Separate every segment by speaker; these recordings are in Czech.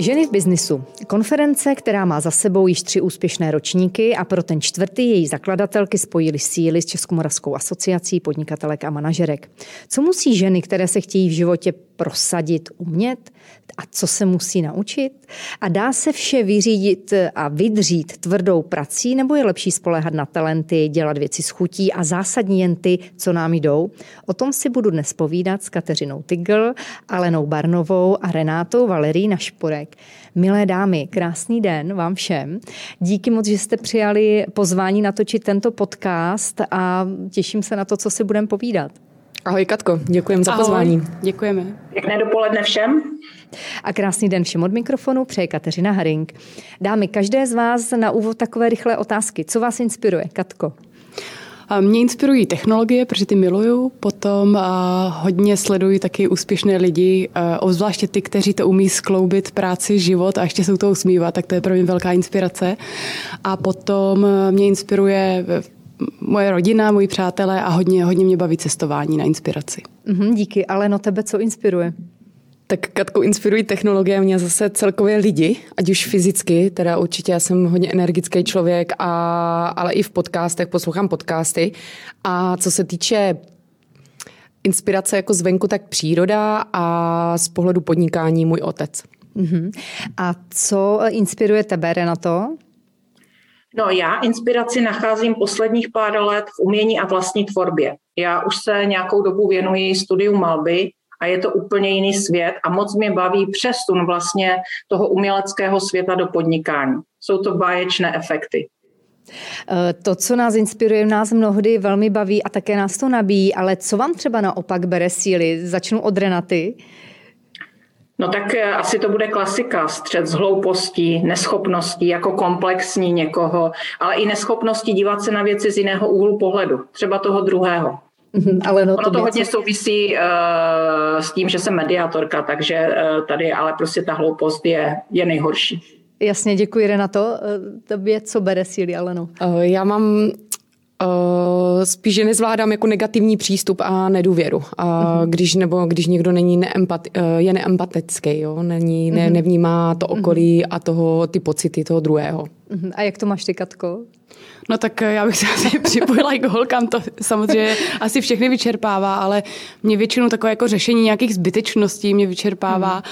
Speaker 1: Ženy v biznisu. Konference, která má za sebou již tři úspěšné ročníky a pro ten čtvrtý její zakladatelky spojily síly s Českomoravskou asociací podnikatelek a manažerek. Co musí ženy, které se chtějí v životě prosadit, umět a co se musí naučit? A dá se vše vyřídit a vydřít tvrdou prací, nebo je lepší spolehat na talenty, dělat věci s chutí a zásadní jen ty, co nám jdou? O tom si budu dnes povídat s Kateřinou Tygl, Alenou Barnovou a Renátou Valerí Našporek. Milé dámy, krásný den vám všem. Díky moc, že jste přijali pozvání natočit tento podcast a těším se na to, co si budeme povídat.
Speaker 2: Ahoj Katko, děkujeme za pozvání. Ahoj.
Speaker 3: Děkujeme.
Speaker 4: Pěkné dopoledne všem.
Speaker 1: A krásný den všem od mikrofonu přeje Kateřina Haring. Dámy, každé z vás na úvod takové rychlé otázky. Co vás inspiruje, Katko?
Speaker 3: Mě inspirují technologie, protože ty miluju. Potom hodně sleduji taky úspěšné lidi, obzvláště ty, kteří to umí skloubit práci, život a ještě se to usmívat, tak to je pro mě velká inspirace. A potom mě inspiruje moje rodina, moji přátelé a hodně, hodně mě baví cestování na inspiraci.
Speaker 1: Mm-hmm, díky, ale no tebe co inspiruje?
Speaker 2: Tak Katku inspirují technologie mě zase celkově lidi, ať už fyzicky, teda určitě já jsem hodně energický člověk, a, ale i v podcastech, poslouchám podcasty. A co se týče inspirace jako zvenku, tak příroda a z pohledu podnikání můj otec.
Speaker 1: Uh-huh. A co inspiruje tebe, Renato?
Speaker 4: No já inspiraci nacházím posledních pár let v umění a vlastní tvorbě. Já už se nějakou dobu věnuji studiu malby a je to úplně jiný svět a moc mě baví přesun vlastně toho uměleckého světa do podnikání. Jsou to báječné efekty.
Speaker 1: Eh, to, co nás inspiruje, nás mnohdy velmi baví a také nás to nabíjí, ale co vám třeba naopak bere síly? Začnu od Renaty.
Speaker 4: No tak eh, asi to bude klasika, střed s hloupostí, neschopností jako komplexní někoho, ale i neschopností dívat se na věci z jiného úhlu pohledu, třeba toho druhého.
Speaker 1: Mhm, ale no,
Speaker 4: ono to, to hodně souvisí uh, s tím, že jsem mediátorka, takže uh, tady ale prostě ta hloupost je, je nejhorší.
Speaker 1: Jasně, děkuji Renato. Tobě co bere síly, ale no.
Speaker 2: Já mám Uh, spíš, že nezvládám jako negativní přístup a nedůvěru. A uh-huh. když, nebo když někdo není neempat, uh, je neempatický, jo? Není, ne, uh-huh. nevnímá to okolí uh-huh. a toho, ty pocity toho druhého.
Speaker 1: Uh-huh. A jak to máš ty, Katko?
Speaker 3: No tak eh, já bych se asi připojila i k holkám, to samozřejmě asi všechny vyčerpává, ale mě většinou takové jako řešení nějakých zbytečností mě vyčerpává hmm.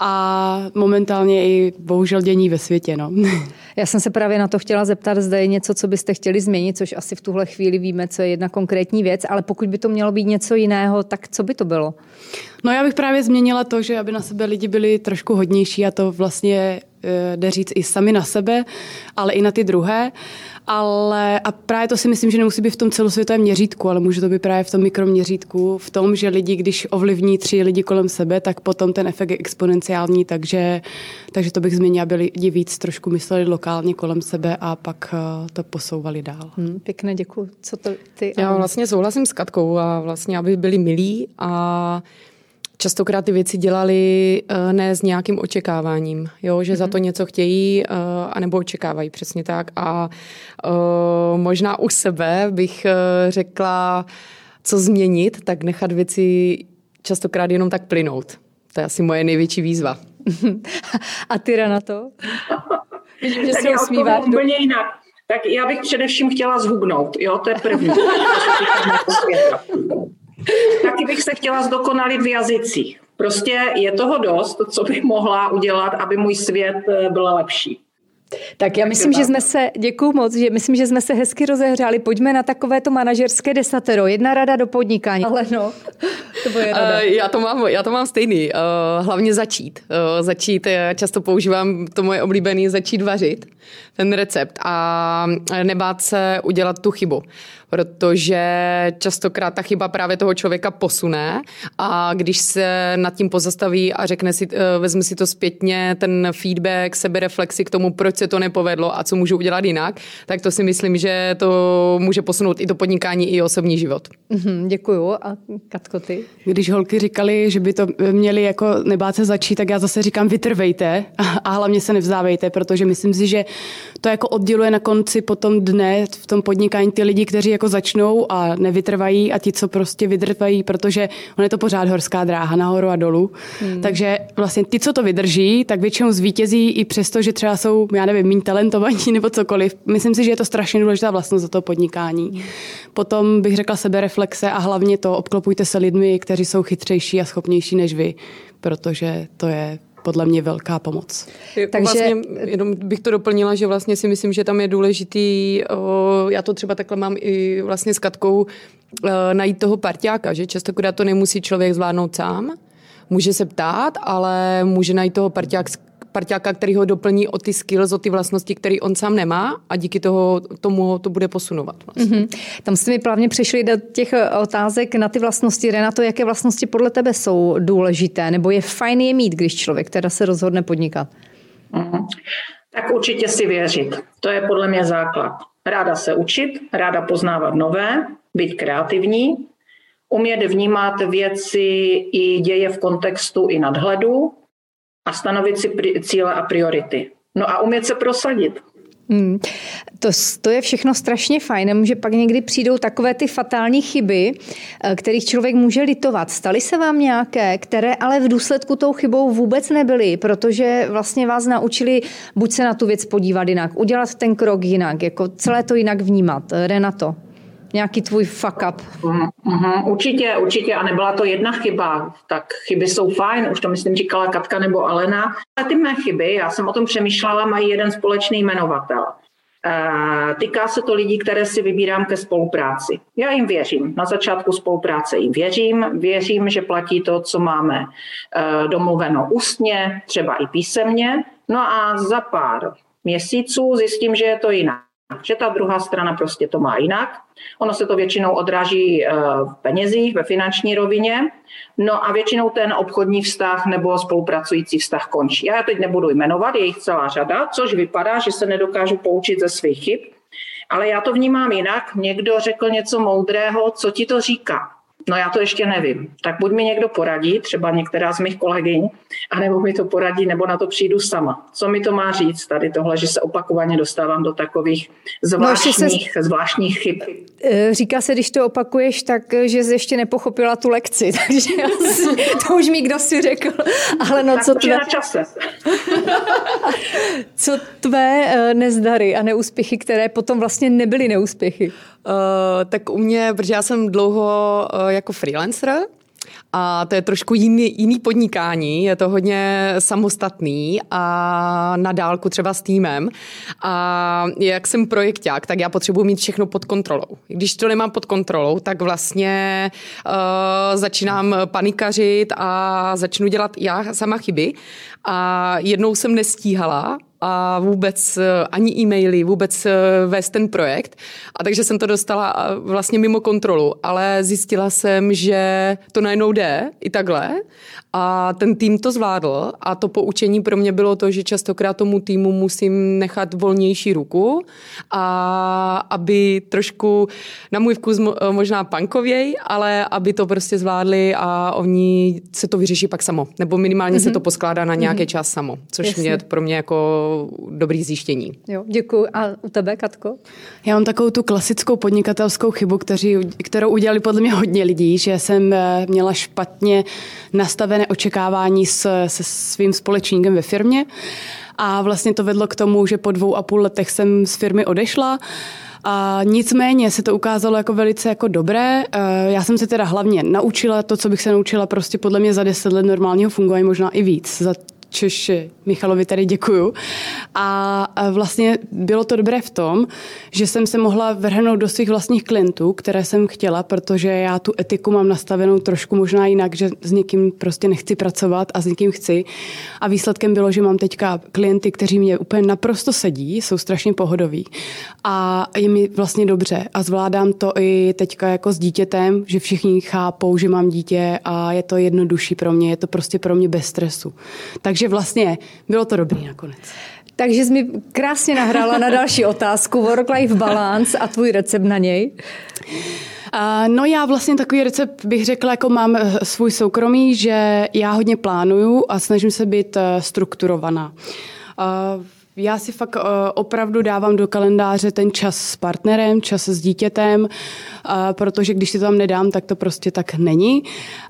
Speaker 3: a momentálně i bohužel dění ve světě. No.
Speaker 1: Já jsem se právě na to chtěla zeptat, zda je něco, co byste chtěli změnit, což asi v tuhle chvíli víme, co je jedna konkrétní věc, ale pokud by to mělo být něco jiného, tak co by to bylo?
Speaker 3: No já bych právě změnila to, že aby na sebe lidi byli trošku hodnější a to vlastně jde říct i sami na sebe, ale i na ty druhé. Ale a právě to si myslím, že nemusí být v tom celosvětovém měřítku, ale může to být právě v tom mikroměřítku, v tom, že lidi, když ovlivní tři lidi kolem sebe, tak potom ten efekt je exponenciální, takže, takže to bych změnila, aby lidi víc trošku mysleli lokálně kolem sebe a pak eh, to posouvali dál.
Speaker 1: Hmm, pěkné, děkuji. Co to ty?
Speaker 2: Já vlastně souhlasím s Katkou a vlastně, aby byli milí a častokrát ty věci dělali uh, ne s nějakým očekáváním, jo? že mm-hmm. za to mhm. něco chtějí uh, anebo očekávají přesně tak. A uh, možná u sebe bych uh, řekla, co změnit, tak nechat věci častokrát jenom tak plynout. To je asi moje největší výzva.
Speaker 1: A ty, na to?
Speaker 4: že tak se já úplně jinak. Tak já bych především chtěla zhubnout, jo, to je první. Taky bych se chtěla zdokonalit v jazycích. Prostě je toho dost, co bych mohla udělat, aby můj svět eh, byl lepší.
Speaker 1: Tak já myslím, že jsme se, děkuji moc, že myslím, že jsme se hezky rozehřáli. Pojďme na takovéto manažerské desatero. Jedna rada do podnikání. Ale no,
Speaker 2: to. Uh, já, to mám, já to mám stejný. Uh, hlavně začít. Uh, začít, já často používám to moje oblíbené, začít vařit, ten recept a nebát se udělat tu chybu protože častokrát ta chyba právě toho člověka posune a když se nad tím pozastaví a řekne si, eh, vezme si to zpětně, ten feedback, sebereflexi k tomu, proč se to nepovedlo a co můžu udělat jinak, tak to si myslím, že to může posunout i to podnikání, i osobní život.
Speaker 1: Mm-hmm, děkuju. A Katko, ty?
Speaker 3: Když holky říkali, že by to měli jako nebát se začít, tak já zase říkám vytrvejte a hlavně se nevzdávejte, protože myslím si, že to jako odděluje na konci potom dne v tom podnikání ty lidi, kteří jako začnou a nevytrvají a ti, co prostě vydrvají, protože on je to pořád horská dráha nahoru a dolů. Hmm. Takže vlastně ty, co to vydrží, tak většinou zvítězí i přesto, že třeba jsou, já nevím, méně talentovaní nebo cokoliv. Myslím si, že je to strašně důležitá vlastnost za to podnikání. Hmm. Potom bych řekla sebereflexe a hlavně to obklopujte se lidmi, kteří jsou chytřejší a schopnější než vy, protože to je podle mě velká pomoc.
Speaker 2: Takže vlastně, jenom bych to doplnila, že vlastně si myslím, že tam je důležitý, já to třeba takhle mám i vlastně s Katkou, o, najít toho parťáka, že častokrát to nemusí člověk zvládnout sám, může se ptát, ale může najít toho parťák, parťáka, který ho doplní o ty skills, o ty vlastnosti, které on sám nemá a díky toho tomu to bude posunovat. Vlastně. Mm-hmm.
Speaker 1: Tam jste mi plávně přešli do těch eh, otázek na ty vlastnosti. Renato, jaké vlastnosti podle tebe jsou důležité, nebo je fajn je mít, když člověk teda se rozhodne podnikat?
Speaker 4: Mm-hmm. Tak určitě si věřit. To je podle mě základ. Ráda se učit, ráda poznávat nové, být kreativní, umět vnímat věci i děje v kontextu i nadhledu, a stanovit si cíle a priority. No a umět se prosadit. Hmm.
Speaker 1: To, to je všechno strašně fajn, že pak někdy přijdou takové ty fatální chyby, eh, kterých člověk může litovat. Staly se vám nějaké, které ale v důsledku tou chybou vůbec nebyly, protože vlastně vás naučili buď se na tu věc podívat jinak, udělat ten krok jinak, jako celé to jinak vnímat. Renato nějaký tvůj fuck up.
Speaker 4: Uh-huh, uh-huh, určitě, určitě. A nebyla to jedna chyba. Tak chyby jsou fajn, už to myslím říkala Katka nebo Alena. Ale ty mé chyby, já jsem o tom přemýšlela, mají jeden společný jmenovatel. Uh, týká se to lidí, které si vybírám ke spolupráci. Já jim věřím. Na začátku spolupráce jim věřím. Věřím, že platí to, co máme uh, domluveno ústně, třeba i písemně. No a za pár měsíců zjistím, že je to jinak že ta druhá strana prostě to má jinak. Ono se to většinou odráží eh, v penězích, ve finanční rovině, no a většinou ten obchodní vztah nebo spolupracující vztah končí. Já teď nebudu jmenovat, je jich celá řada, což vypadá, že se nedokážu poučit ze svých chyb, ale já to vnímám jinak. Někdo řekl něco moudrého, co ti to říká. No já to ještě nevím. Tak buď mi někdo poradí, třeba některá z mých kolegyň, anebo mi to poradí, nebo na to přijdu sama. Co mi to má říct tady tohle, že se opakovaně dostávám do takových zvláštních, no, se... zvláštních chyb?
Speaker 1: Eh, říká se, když to opakuješ, tak eh, že jsi ještě nepochopila tu lekci, takže to už mi kdo si řekl. Ale no,
Speaker 4: tak
Speaker 1: co
Speaker 4: tvé... na čase.
Speaker 1: co tvé eh, nezdary a neúspěchy, které potom vlastně nebyly neúspěchy?
Speaker 2: Uh, tak u mě, protože já jsem dlouho uh, jako freelancer, a to je trošku jiný, jiný podnikání, je to hodně samostatný a na dálku třeba s týmem. A jak jsem projekták, tak já potřebuji mít všechno pod kontrolou. Když to nemám pod kontrolou, tak vlastně uh, začínám panikařit a začnu dělat já sama chyby. A jednou jsem nestíhala a vůbec eh, ani e-maily, vůbec eh, vést ten projekt. A takže jsem to dostala eh, vlastně mimo kontrolu, ale zjistila jsem, že to najednou jde i takhle a ten tým to zvládl a to poučení pro mě bylo to, že častokrát tomu týmu musím nechat volnější ruku a aby trošku na můj vkus možná pankověj, ale aby to prostě zvládli a oni se to vyřeší pak samo. Nebo minimálně mm-hmm. se mhm. to poskládá na nějaký mm-hmm. čas samo, což Jasně. mě pro mě jako dobrý zjištění.
Speaker 1: Jo, děkuji. A u tebe, Katko?
Speaker 3: Já mám takovou tu klasickou podnikatelskou chybu, kteří, kterou udělali podle mě hodně lidí, že jsem eh, měla špatně nastavené očekávání s, se svým společníkem ve firmě a vlastně to vedlo k tomu, že po dvou a půl letech jsem z firmy odešla. A nicméně se to ukázalo jako velice jako dobré. Eh, já jsem se teda hlavně naučila to, co bych se naučila prostě podle mě za deset let normálního fungování, možná i víc. Za což Michalovi tady děkuju. A vlastně bylo to dobré v tom, že jsem se mohla vrhnout do svých vlastních klientů, které jsem chtěla, protože já tu etiku mám nastavenou trošku možná jinak, že s někým prostě nechci pracovat a s někým chci. A výsledkem bylo, že mám teďka klienty, kteří mě úplně naprosto sedí, jsou strašně pohodoví a je mi vlastně dobře a zvládám to i teďka jako s dítětem, že všichni chápou, že mám dítě a je to jednodušší pro mě, je to prostě pro mě bez stresu. Takže takže vlastně bylo to dobrý nakonec.
Speaker 1: Takže jsi mi krásně nahrála na další otázku, work-life balance a tvůj recept na něj.
Speaker 3: No já vlastně takový recept bych řekla, jako mám eh, svůj soukromý, že já hodně plánuju a snažím se být eh, strukturovaná. Já si fakt uh, opravdu dávám do kalendáře ten čas s partnerem, čas s dítětem, uh, protože když si to tam nedám, tak to prostě tak není.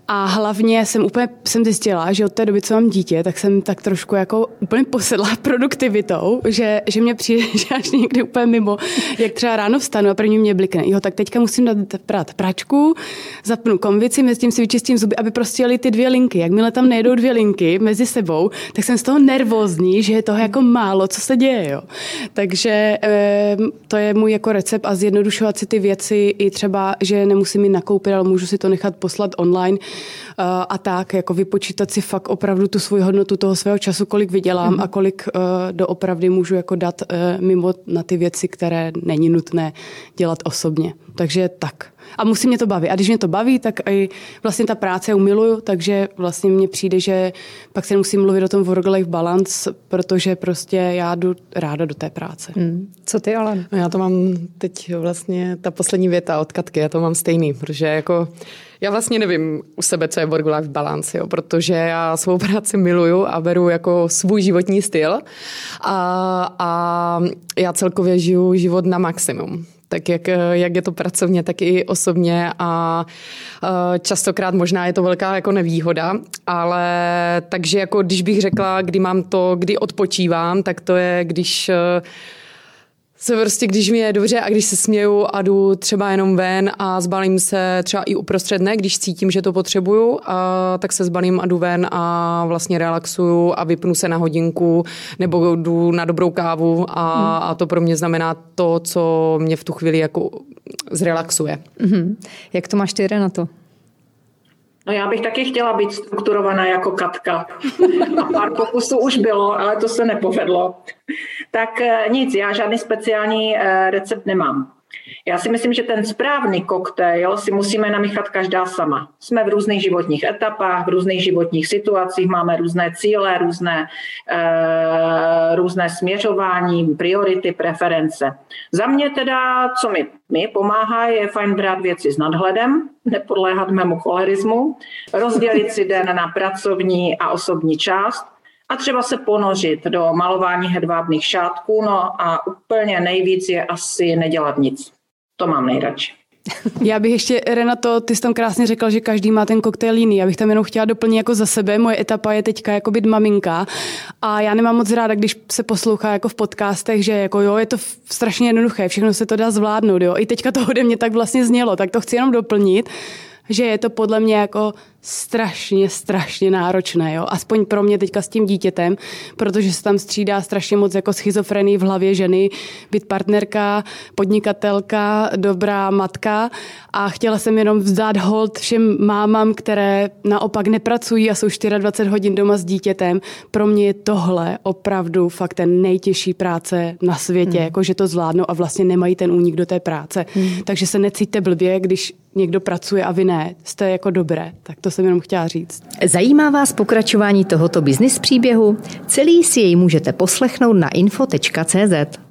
Speaker 3: A hlavně jsem úplně jsem zjistila, že od té doby, co mám dítě, tak jsem tak trošku jako úplně posedla produktivitou, že, že mě přijde, že až někdy úplně mimo, jak třeba ráno vstanu a první mě blikne. Jo, tak teďka musím dát prát pračku, zapnu konvici, mezi tím si vyčistím zuby, aby prostě jeli ty dvě linky. Jakmile tam nejedou dvě linky mezi sebou, tak jsem z toho nervózní, že je toho jako málo, co se děje. Jo. Takže e, to je můj jako recept a zjednodušovat si ty věci i třeba, že nemusím jít nakoupit, ale můžu si to nechat poslat online uh, a tak, jako vypočítat si fakt opravdu tu svoji hodnotu toho svého času, kolik vydělám mm-hmm. a kolik uh, doopravdy můžu jako dát mimo na ty věci, které není nutné dělat osobně. Takže tak. A musí mě to bavit. A když mě to baví, tak i vlastně ta práce umiluju, takže vlastně mně přijde, že pak se musím mluvit o tom work-life balance, protože prostě já jdu ráda do té práce. Hmm.
Speaker 1: Co ty, Alan?
Speaker 2: No já to mám teď vlastně, ta poslední věta od Katky, já to mám stejný, protože jako já vlastně nevím u sebe, co je work-life balance, jo, protože já svou práci miluju a beru jako svůj životní styl a, a já celkově žiju život na maximum tak jak, jak je to pracovně, tak i osobně a častokrát možná je to velká jako nevýhoda, ale takže jako když bych řekla, kdy mám to, kdy odpočívám, tak to je, když se prostě, když mi je dobře a když se směju a jdu třeba jenom ven a zbalím se třeba i uprostřed dne, když cítím, že to potřebuju, a tak se zbalím a jdu ven a vlastně relaxuju a vypnu se na hodinku nebo jdu na dobrou kávu a, hmm. a to pro mě znamená to, co mě v tu chvíli jako zrelaxuje.
Speaker 1: Hmm. Jak to máš ty, na to?
Speaker 4: No já bych taky chtěla být strukturovaná jako Katka. A pár pokusů už bylo, ale to se nepovedlo. Tak eh, nic, já žádný speciální eh, recept nemám. Já si myslím, že ten správný koktejl si musíme namíchat každá sama. Jsme v různých životních etapách, v různých životních situacích, máme různé cíle, různé, e, různé směřování, priority, preference. Za mě teda, co mi, mi pomáhá, je fajn brát věci s nadhledem, nepodléhat mému cholerismu, rozdělit si den na pracovní a osobní část, a třeba se ponořit do malování hedvábných šátků, no a úplně nejvíc je asi nedělat nic. To mám nejradši.
Speaker 3: Já bych ještě, Renato, ty jsi tam krásně řekl, že každý má ten koktejl jiný. Já bych tam jenom chtěla doplnit jako za sebe. Moje etapa je teďka jako být maminka a já nemám moc ráda, když se poslouchá jako v podcastech, že jako jo, je to strašně jednoduché, všechno se to dá zvládnout, jo. I teďka to ode mě tak vlastně znělo, tak to chci jenom doplnit, že je to podle mě jako strašně, strašně náročné, jo? aspoň pro mě teďka s tím dítětem, protože se tam střídá strašně moc jako schizofrení v hlavě ženy, být partnerka, podnikatelka, dobrá matka a chtěla jsem jenom vzdát hold všem mámám, které naopak nepracují a jsou 24 hodin doma s dítětem. Pro mě je tohle opravdu fakt ten nejtěžší práce na světě, hmm. jako že to zvládnou a vlastně nemají ten únik do té práce. Hmm. Takže se necítíte blbě, když někdo pracuje a vy ne, jste jako dobré, tak to jsem jenom chtěla říct.
Speaker 1: Zajímá vás pokračování tohoto biznis příběhu? Celý si jej můžete poslechnout na info.cz.